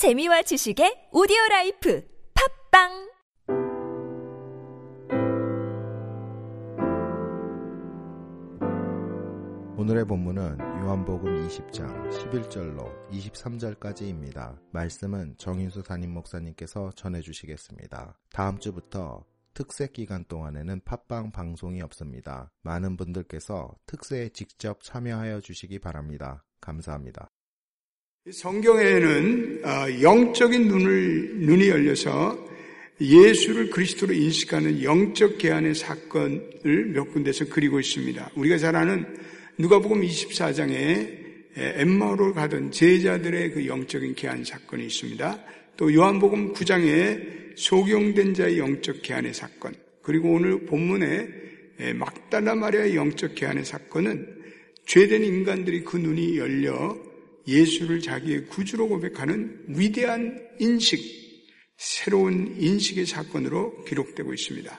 재미와 지식의 오디오 라이프 팟빵 오늘의 본문은 요한복음 20장 11절로 23절까지입니다. 말씀은 정인수 담임 목사님께서 전해 주시겠습니다. 다음 주부터 특세 기간 동안에는 팟빵 방송이 없습니다. 많은 분들께서 특세에 직접 참여하여 주시기 바랍니다. 감사합니다. 성경에는 어, 영적인 눈을 눈이 열려서 예수를 그리스도로 인식하는 영적 개안의 사건을 몇 군데서 그리고 있습니다. 우리가 잘 아는 누가복음 24장에 엠마오로 가던 제자들의 그 영적인 개안 사건이 있습니다. 또 요한복음 9장에 소경된 자의 영적 개안의 사건, 그리고 오늘 본문에 막달라 마리아의 영적 개안의 사건은 죄된 인간들이 그 눈이 열려 예수를 자기의 구주로 고백하는 위대한 인식, 새로운 인식의 사건으로 기록되고 있습니다.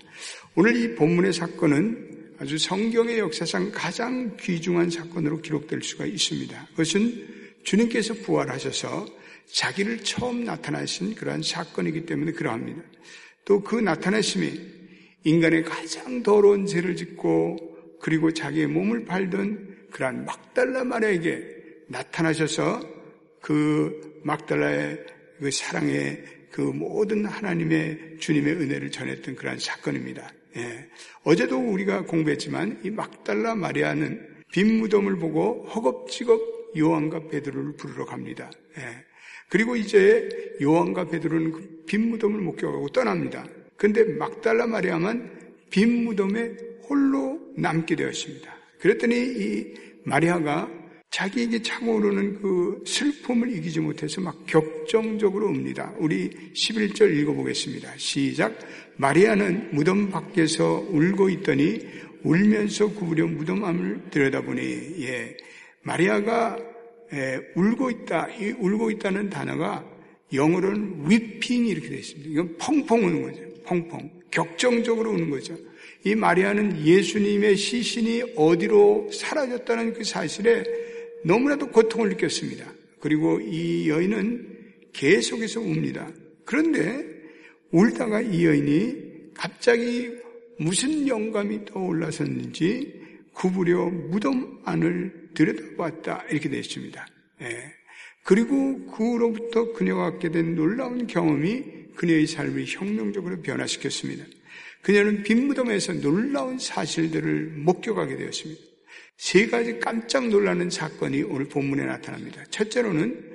오늘 이 본문의 사건은 아주 성경의 역사상 가장 귀중한 사건으로 기록될 수가 있습니다. 그것은 주님께서 부활하셔서 자기를 처음 나타나신 그러한 사건이기 때문에 그러합니다. 또 그 나타나심이 인간의 가장 더러운 죄를 짓고 그리고 자기의 몸을 팔던 그러한 막달라 마리아에게 나타나셔서 그 막달라의 그 사랑의 그 모든 하나님의 주님의 은혜를 전했던 그러한 사건입니다. 예. 어제도 우리가 공부했지만 이 막달라 마리아는 빈 무덤을 보고 허겁지겁 요한과 베드로를 부르러 갑니다. 예. 그리고 이제 요한과 베드로는 그 빈 무덤을 목격하고 떠납니다. 그런데 막달라 마리아만 빈 무덤에 홀로 남게 되었습니다. 그랬더니 이 마리아가 자기에게 차오르는 그 슬픔을 이기지 못해서 막 격정적으로 옵니다. 우리 11절 읽어보겠습니다. 시작. 마리아는 무덤 밖에서 울고 있더니 울면서 구부려 무덤 안을 들여다보니, 예. 마리아가 예, 울고 있다. 이 울고 있다는 단어가 영어로는 위핑이 이렇게 되어 있습니다. 이건 펑펑 우는 거죠. 펑펑. 격정적으로 우는 거죠. 이 마리아는 예수님의 시신이 어디로 사라졌다는 그 사실에 너무나도 고통을 느꼈습니다. 그리고 이 여인은 계속해서 웁니다. 그런데 울다가 이 여인이 갑자기 무슨 영감이 떠올라섰는지 구부려 무덤 안을 들여다봤다 이렇게 되어 있습니다. 예. 그리고 그로부터 그녀가 갖게 된 놀라운 경험이 그녀의 삶을 혁명적으로 변화시켰습니다. 그녀는 빈 무덤에서 놀라운 사실들을 목격하게 되었습니다. 세 가지 깜짝 놀라는 사건이 오늘 본문에 나타납니다. 첫째로는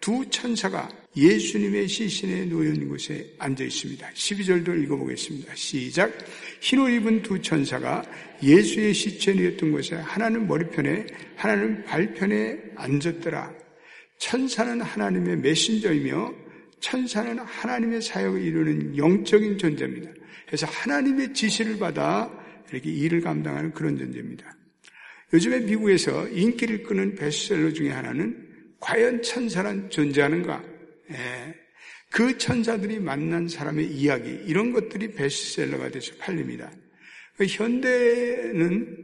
두 천사가 예수님의 시신에 놓인 곳에 앉아 있습니다. 12절도 읽어보겠습니다. 시작. 흰 옷 입은 두 천사가 예수의 시체에 누였던 곳에 하나는 머리편에 하나는 발편에 앉았더라. 천사는 하나님의 메신저이며 천사는 하나님의 사역을 이루는 영적인 존재입니다. 그래서 하나님의 지시를 받아 이렇게 일을 감당하는 그런 존재입니다. 요즘에 미국에서 인기를 끄는 베스트셀러 중에 하나는 과연 천사란 존재하는가? 예. 그 천사들이 만난 사람의 이야기 이런 것들이 베스트셀러가 돼서 팔립니다. 그 현대는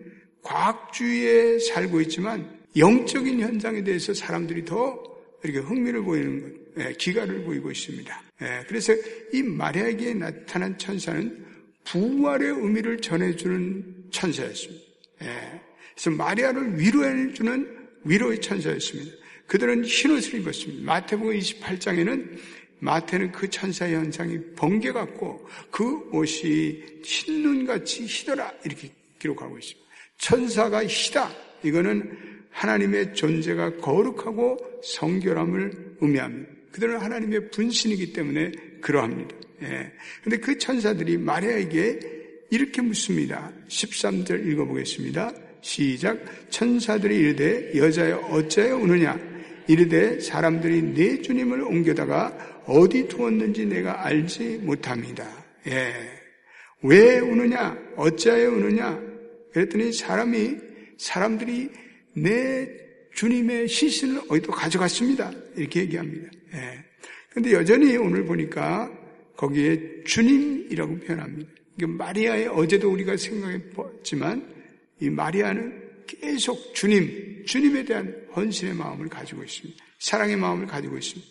과학주의에 살고 있지만 영적인 현상에 대해서 사람들이 더 이렇게 흥미를 보이는 것, 예, 기가를 보이고 있습니다. 예, 그래서 이 마리아에게 나타난 천사는 부활의 의미를 전해주는 천사였습니다. 예, 그래서 마리아를 위로해주는 위로의 천사였습니다. 그들은 흰옷을 입었습니다. 마태복음 28장에는 마태는 그 천사의 현상이 번개 같고 그 옷이 흰눈같이 희더라 이렇게 기록하고 있습니다. 천사가 희다 이거는 하나님의 존재가 거룩하고 성결함을 의미합니다. 그들은 하나님의 분신이기 때문에 그러합니다. 예. 근데 그 천사들이 마리아에게 이렇게 묻습니다. 13절 읽어보겠습니다. 시작. 천사들이 이르되 여자여 어찌하여 우느냐? 이르되 사람들이 내 주님을 옮겨다가 어디 두었는지 내가 알지 못합니다. 예. 왜 우느냐? 어찌하여 우느냐? 그랬더니 사람이, 사람들이 내 주님의 시신을 어디도 가져갔습니다. 이렇게 얘기합니다. 예. 근데 여전히 오늘 보니까 거기에 주님이라고 표현합니다. 마리아의 어제도 우리가 생각해 봤지만 이 마리아는 계속 주님, 주님에 대한 헌신의 마음을 가지고 있습니다. 사랑의 마음을 가지고 있습니다.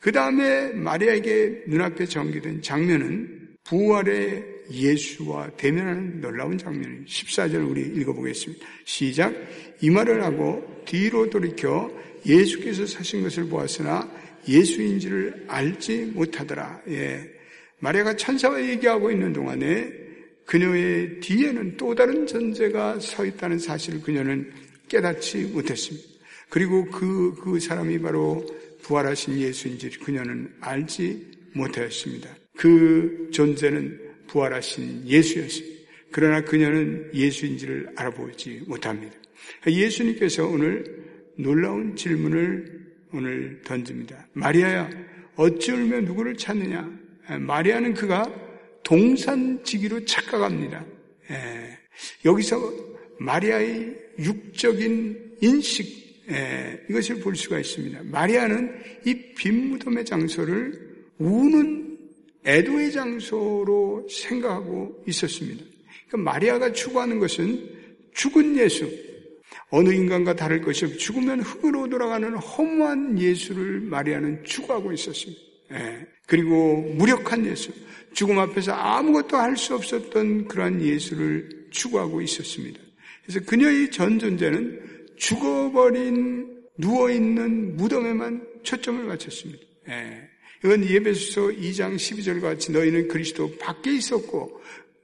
그 다음에 마리아에게 눈앞에 전개된 장면은 부활의 예수와 대면하는 놀라운 장면입니다. 14절 우리 읽어보겠습니다. 시작. 이 말을 하고 뒤로 돌이켜 예수께서 사신 것을 보았으나 예수인지를 알지 못하더라. 예. 마리아가 천사와 얘기하고 있는 동안에 그녀의 뒤에는 또 다른 존재가 서 있다는 사실을 그녀는 깨닫지 못했습니다. 그리고 그, 그 사람이 바로 부활하신 예수인지 그녀는 알지 못하였습니다. 그 존재는 부활하신 예수였습니다. 그러나 그녀는 예수인지를 알아보지 못합니다. 예수님께서 오늘 놀라운 질문을 오늘 던집니다. 마리아야, 어찌 울며 누구를 찾느냐? 마리아는 그가 동산지기로 착각합니다. 예. 여기서 마리아의 육적인 인식, 예, 이것을 볼 수가 있습니다. 마리아는 이 빈 무덤의 장소를 우는 애도의 장소로 생각하고 있었습니다. 그러니까 마리아가 추구하는 것은 죽은 예수, 어느 인간과 다를 것이 없이 죽으면 흙으로 돌아가는 허무한 예수를 마리아는 추구하고 있었습니다. 예. 그리고 무력한 예수, 죽음 앞에서 아무것도 할 수 없었던 그러한 예수를 추구하고 있었습니다. 그래서 그녀의 전 존재는 죽어버린 누워있는 무덤에만 초점을 맞췄습니다. 예. 이건 예배소 2장 12절과 같이 너희는 그리스도 밖에 있었고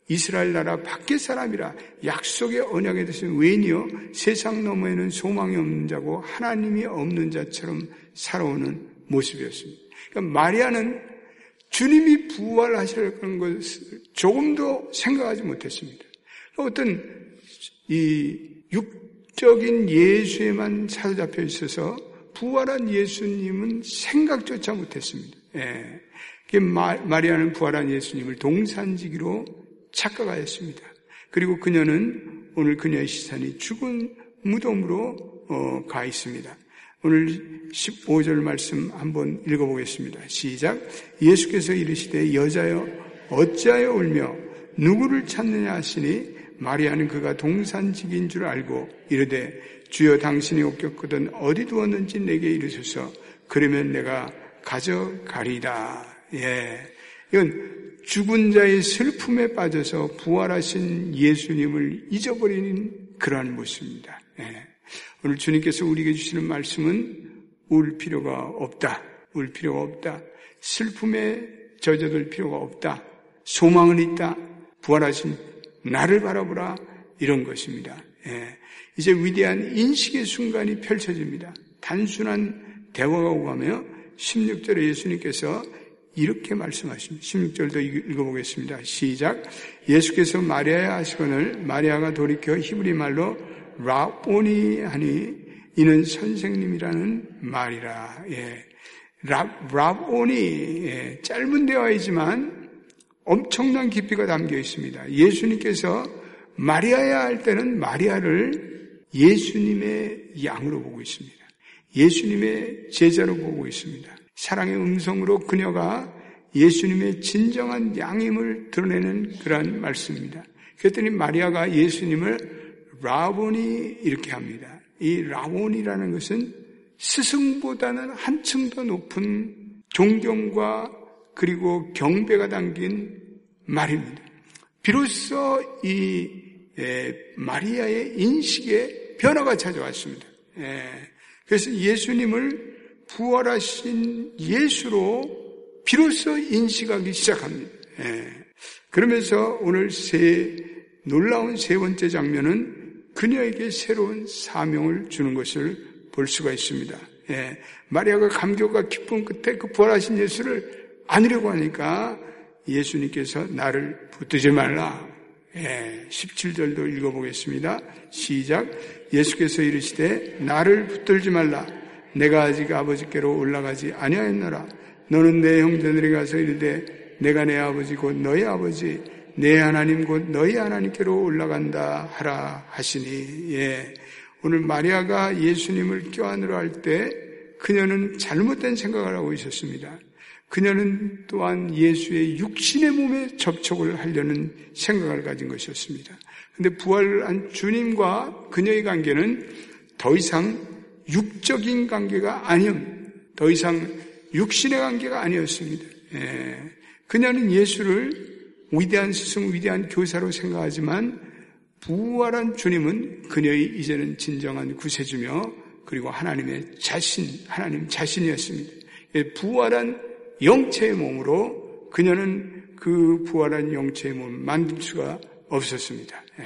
이스라엘 나라 밖의 사람이라 약속의 언약에 대해서 웬이요 세상 너머에는 소망이 없는 자고 하나님이 없는 자처럼 살아오는 모습이었습니다. 그러니까 마리아는 주님이 부활하시려는 것을 조금도 생각하지 못했습니다. 어떤 이 육적인 예수에만 사로잡혀 있어서 부활한 예수님은 생각조차 못했습니다. 예. 마리아는 부활한 예수님을 동산지기로 착각하였습니다. 그리고 그녀는 오늘 그녀의 시선이 죽은 무덤으로 어, 가 있습니다. 오늘 15절 말씀 한번 읽어보겠습니다. 시작. 예수께서 이르시되 여자여 어찌하여 울며 누구를 찾느냐 하시니 마리아는 그가 동산직인 줄 알고 이르되 주여 당신이 옥겼거든 어디 두었는지 내게 이르소서 그러면 내가 가져가리다. 예. 이건 죽은 자의 슬픔에 빠져서 부활하신 예수님을 잊어버리는 그러한 모습입니다. 예. 오늘 주님께서 우리에게 주시는 말씀은 울 필요가 없다. 울 필요가 없다. 슬픔에 젖어들 필요가 없다. 소망은 있다. 부활하신 나를 바라보라. 이런 것입니다. 예. 이제 위대한 인식의 순간이 펼쳐집니다. 단순한 대화가 오가며 16절에 예수님께서 이렇게 말씀하십니다. 16절도 읽어보겠습니다. 시작. 예수께서 마리아에 하시거늘 마리아가 돌이켜 히브리 말로 라오니 하니 이는 선생님이라는 말이라. 예. 라, 라오니 예. 짧은 대화이지만 엄청난 깊이가 담겨 있습니다. 예수님께서 마리아야 할 때는 마리아를 예수님의 양으로 보고 있습니다. 예수님의 제자로 보고 있습니다. 사랑의 음성으로 그녀가 예수님의 진정한 양임을 드러내는 그러한 말씀입니다. 그랬더니 마리아가 예수님을 라본이 이렇게 합니다. 이 라본이라는 것은 스승보다는 한층 더 높은 존경과 그리고 경배가 담긴 말입니다. 비로소 이 마리아의 인식에 변화가 찾아왔습니다. 그래서 예수님을 부활하신 예수로 비로소 인식하기 시작합니다. 그러면서 오늘 세 놀라운 세 번째 장면은 그녀에게 새로운 사명을 주는 것을 볼 수가 있습니다. 예, 마리아가 감격과 기쁨 끝에 그 부활하신 예수를 안으려고 하니까 예수님께서 나를 붙들지 말라. 예, 17절도 읽어보겠습니다. 시작. 예수께서 이르시되 나를 붙들지 말라. 내가 아직 아버지께로 올라가지 아니하였노라. 너는 내 형제들에게 가서 이르되 내가 내 아버지 곧 너희 아버지 내 하나님 곧 너희 하나님께로 올라간다 하라 하시니 예. 오늘 마리아가 예수님을 껴안으러 할때 그녀는 잘못된 생각을 하고 있었습니다. 그녀는 또한 예수의 육신의 몸에 접촉을 하려는 생각을 가진 것이었습니다. 근데 부활한 주님과 그녀의 관계는 더 이상 육적인 관계가 아니요. 더 이상 육신의 관계가 아니었습니다. 예. 그녀는 예수를 위대한 스승, 위대한 교사로 생각하지만 부활한 주님은 그녀의 이제는 진정한 구세주며 그리고 하나님의 자신, 하나님 자신이었습니다. 예, 부활한 영체의 몸으로 그녀는 그 부활한 영체의 몸을 만들 수가 없었습니다. 예.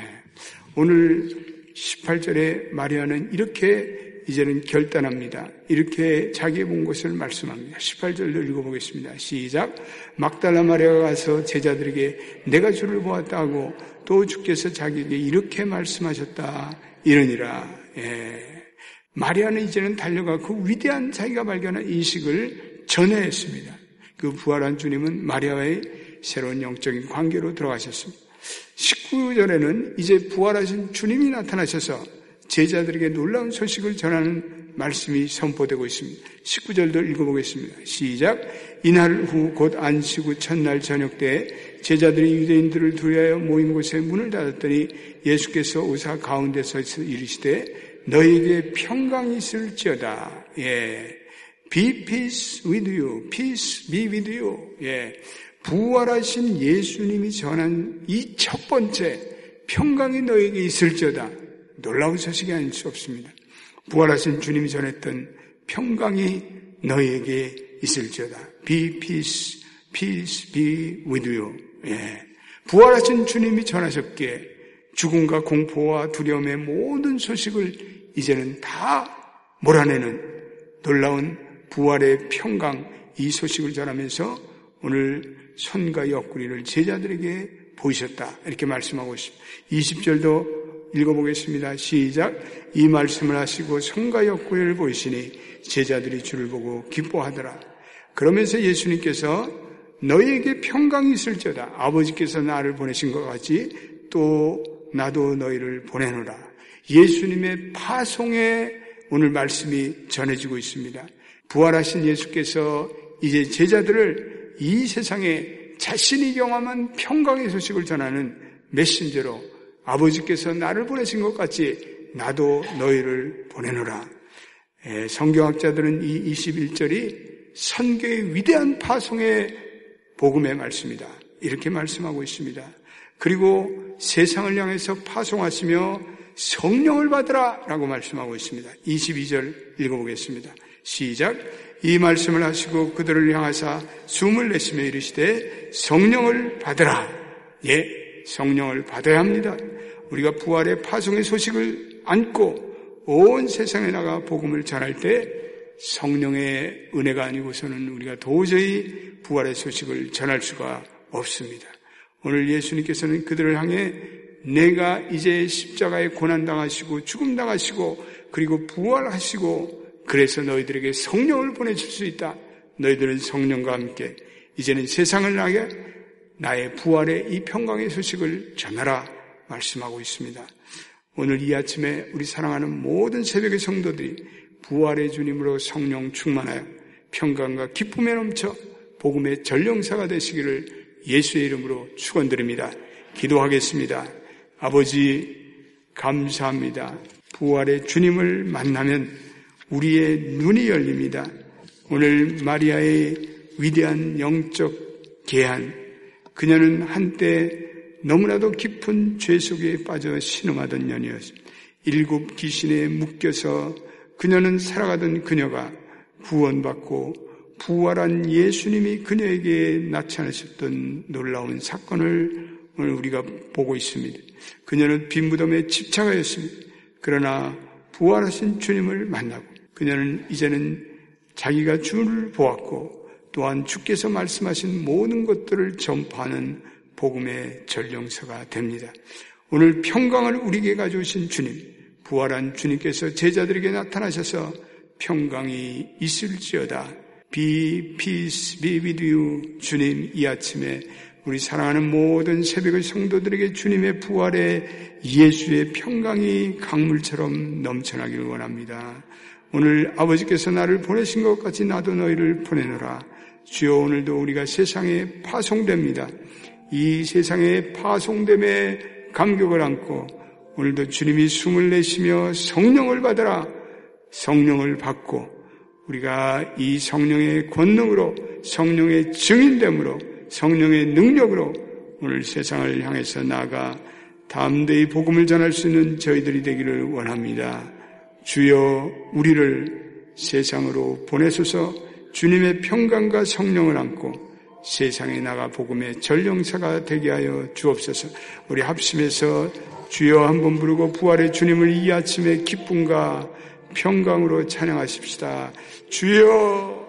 오늘 18절에 마리아는 이렇게 이제는 결단합니다. 이렇게 자기 본 것을 말씀합니다. 18절로 읽어보겠습니다. 시작. 막달라 마리아가 가서 제자들에게 내가 주를 보았다고 또 주께서 자기에게 이렇게 말씀하셨다. 이러니라. 예. 마리아는 이제는 달려가 그 위대한 자기가 발견한 인식을 전해했습니다. 그 부활한 주님은 마리아와의 새로운 영적인 관계로 들어가셨습니다. 19절에는 이제 부활하신 주님이 나타나셔서 제자들에게 놀라운 소식을 전하는 말씀이 선포되고 있습니다. 19절도 읽어보겠습니다. 시작. 이날 후 곧 안식 후 첫날 저녁 때 제자들이 유대인들을 두려하여 모인 곳에 문을 닫았더니 예수께서 오사 가운데서 이르시되 너에게 평강이 있을지어다. 예. Be peace with you. Peace be with you. 예. 부활하신 예수님이 전한 이 첫 번째 평강이 너에게 있을지어다. 놀라운 소식이 아닐 수 없습니다. 부활하신 주님이 전했던 평강이 너에게 있을지어다. Be peace, peace be with you. 예. 부활하신 주님이 전하셨기에 죽음과 공포와 두려움의 모든 소식을 이제는 다 몰아내는 놀라운 부활의 평강 이 소식을 전하면서 오늘 손과 옆구리를 제자들에게 보이셨다. 이렇게 말씀하고 있습니다. 20절도 읽어보겠습니다. 시작. 이 말씀을 하시고 옆구리를 보이시니 제자들이 주를 보고 기뻐하더라. 그러면서 예수님께서 너희에게 평강이 있을지어다. 아버지께서 나를 보내신 것 같이 또 나도 너희를 보내노라. 예수님의 파송에 오늘 말씀이 전해지고 있습니다. 부활하신 예수께서 이제 제자들을 이 세상에 자신이 경험한 평강의 소식을 전하는 메신저로 아버지께서 나를 보내신 것 같이 나도 너희를 보내노라. 예, 성경학자들은 이 21절이 선교의 위대한 파송의 복음의 말씀이다. 이렇게 말씀하고 있습니다. 그리고 세상을 향해서 파송하시며 성령을 받으라 라고 말씀하고 있습니다. 22절 읽어보겠습니다. 시작. 이 말씀을 하시고 그들을 향하사 숨을 내쉬며 이르시되 성령을 받으라. 예, 성령을 받아야 합니다. 우리가 부활의 파송의 소식을 안고 온 세상에 나가 복음을 전할 때 성령의 은혜가 아니고서는 우리가 도저히 부활의 소식을 전할 수가 없습니다. 오늘 예수님께서는 그들을 향해 내가 이제 십자가에 고난당하시고 죽음당하시고 그리고 부활하시고 그래서 너희들에게 성령을 보내줄 수 있다. 너희들은 성령과 함께 이제는 세상을 나게 나의 부활의 이 평강의 소식을 전하라 말씀하고 있습니다. 오늘 이 아침에 우리 사랑하는 모든 새벽의 성도들이 부활의 주님으로 성령 충만하여 평강과 기쁨에 넘쳐 복음의 전령사가 되시기를 예수의 이름으로 축원드립니다. 기도하겠습니다. 아버지 감사합니다. 부활의 주님을 만나면 우리의 눈이 열립니다. 오늘 마리아의 위대한 영적 계한 그녀는 한때 너무나도 깊은 죄 속에 빠져 신음하던 년이었습니다. 일곱 귀신에 묶여서 그녀는 살아가던 그녀가 구원받고 부활한 예수님이 그녀에게 나타나셨던 놀라운 사건을 오늘 우리가 보고 있습니다. 그녀는 빈 무덤에 집착하였습니다. 그러나 부활하신 주님을 만나고 그녀는 이제는 자기가 주를 보았고 또한 주께서 말씀하신 모든 것들을 전파하는 복음의 전령서가 됩니다. 오늘 평강을 우리에게 가져오신 주님, 부활한 주님께서 제자들에게 나타나셔서 평강이 있을지어다. Be peace be with you. 주님 이 아침에 우리 사랑하는 모든 새벽의 성도들에게 주님의 부활에 예수의 평강이 강물처럼 넘쳐나기를 원합니다. 오늘 아버지께서 나를 보내신 것 같이 나도 너희를 보내노라. 주여 오늘도 우리가 세상에 파송됩니다. 이 세상의 파송됨에 감격을 안고 오늘도 주님이 숨을 내쉬며 성령을 받아라 성령을 받고 우리가 이 성령의 권능으로 성령의 증인됨으로 성령의 능력으로 오늘 세상을 향해서 나아가 담대히 복음을 전할 수 있는 저희들이 되기를 원합니다. 주여 우리를 세상으로 보내소서 주님의 평강과 성령을 안고 세상에 나가 복음의 전령사가 되게 하여 주옵소서. 우리 합심해서 주여 한번 부르고 부활의 주님을 이 아침에 기쁨과 평강으로 찬양하십시다. 주여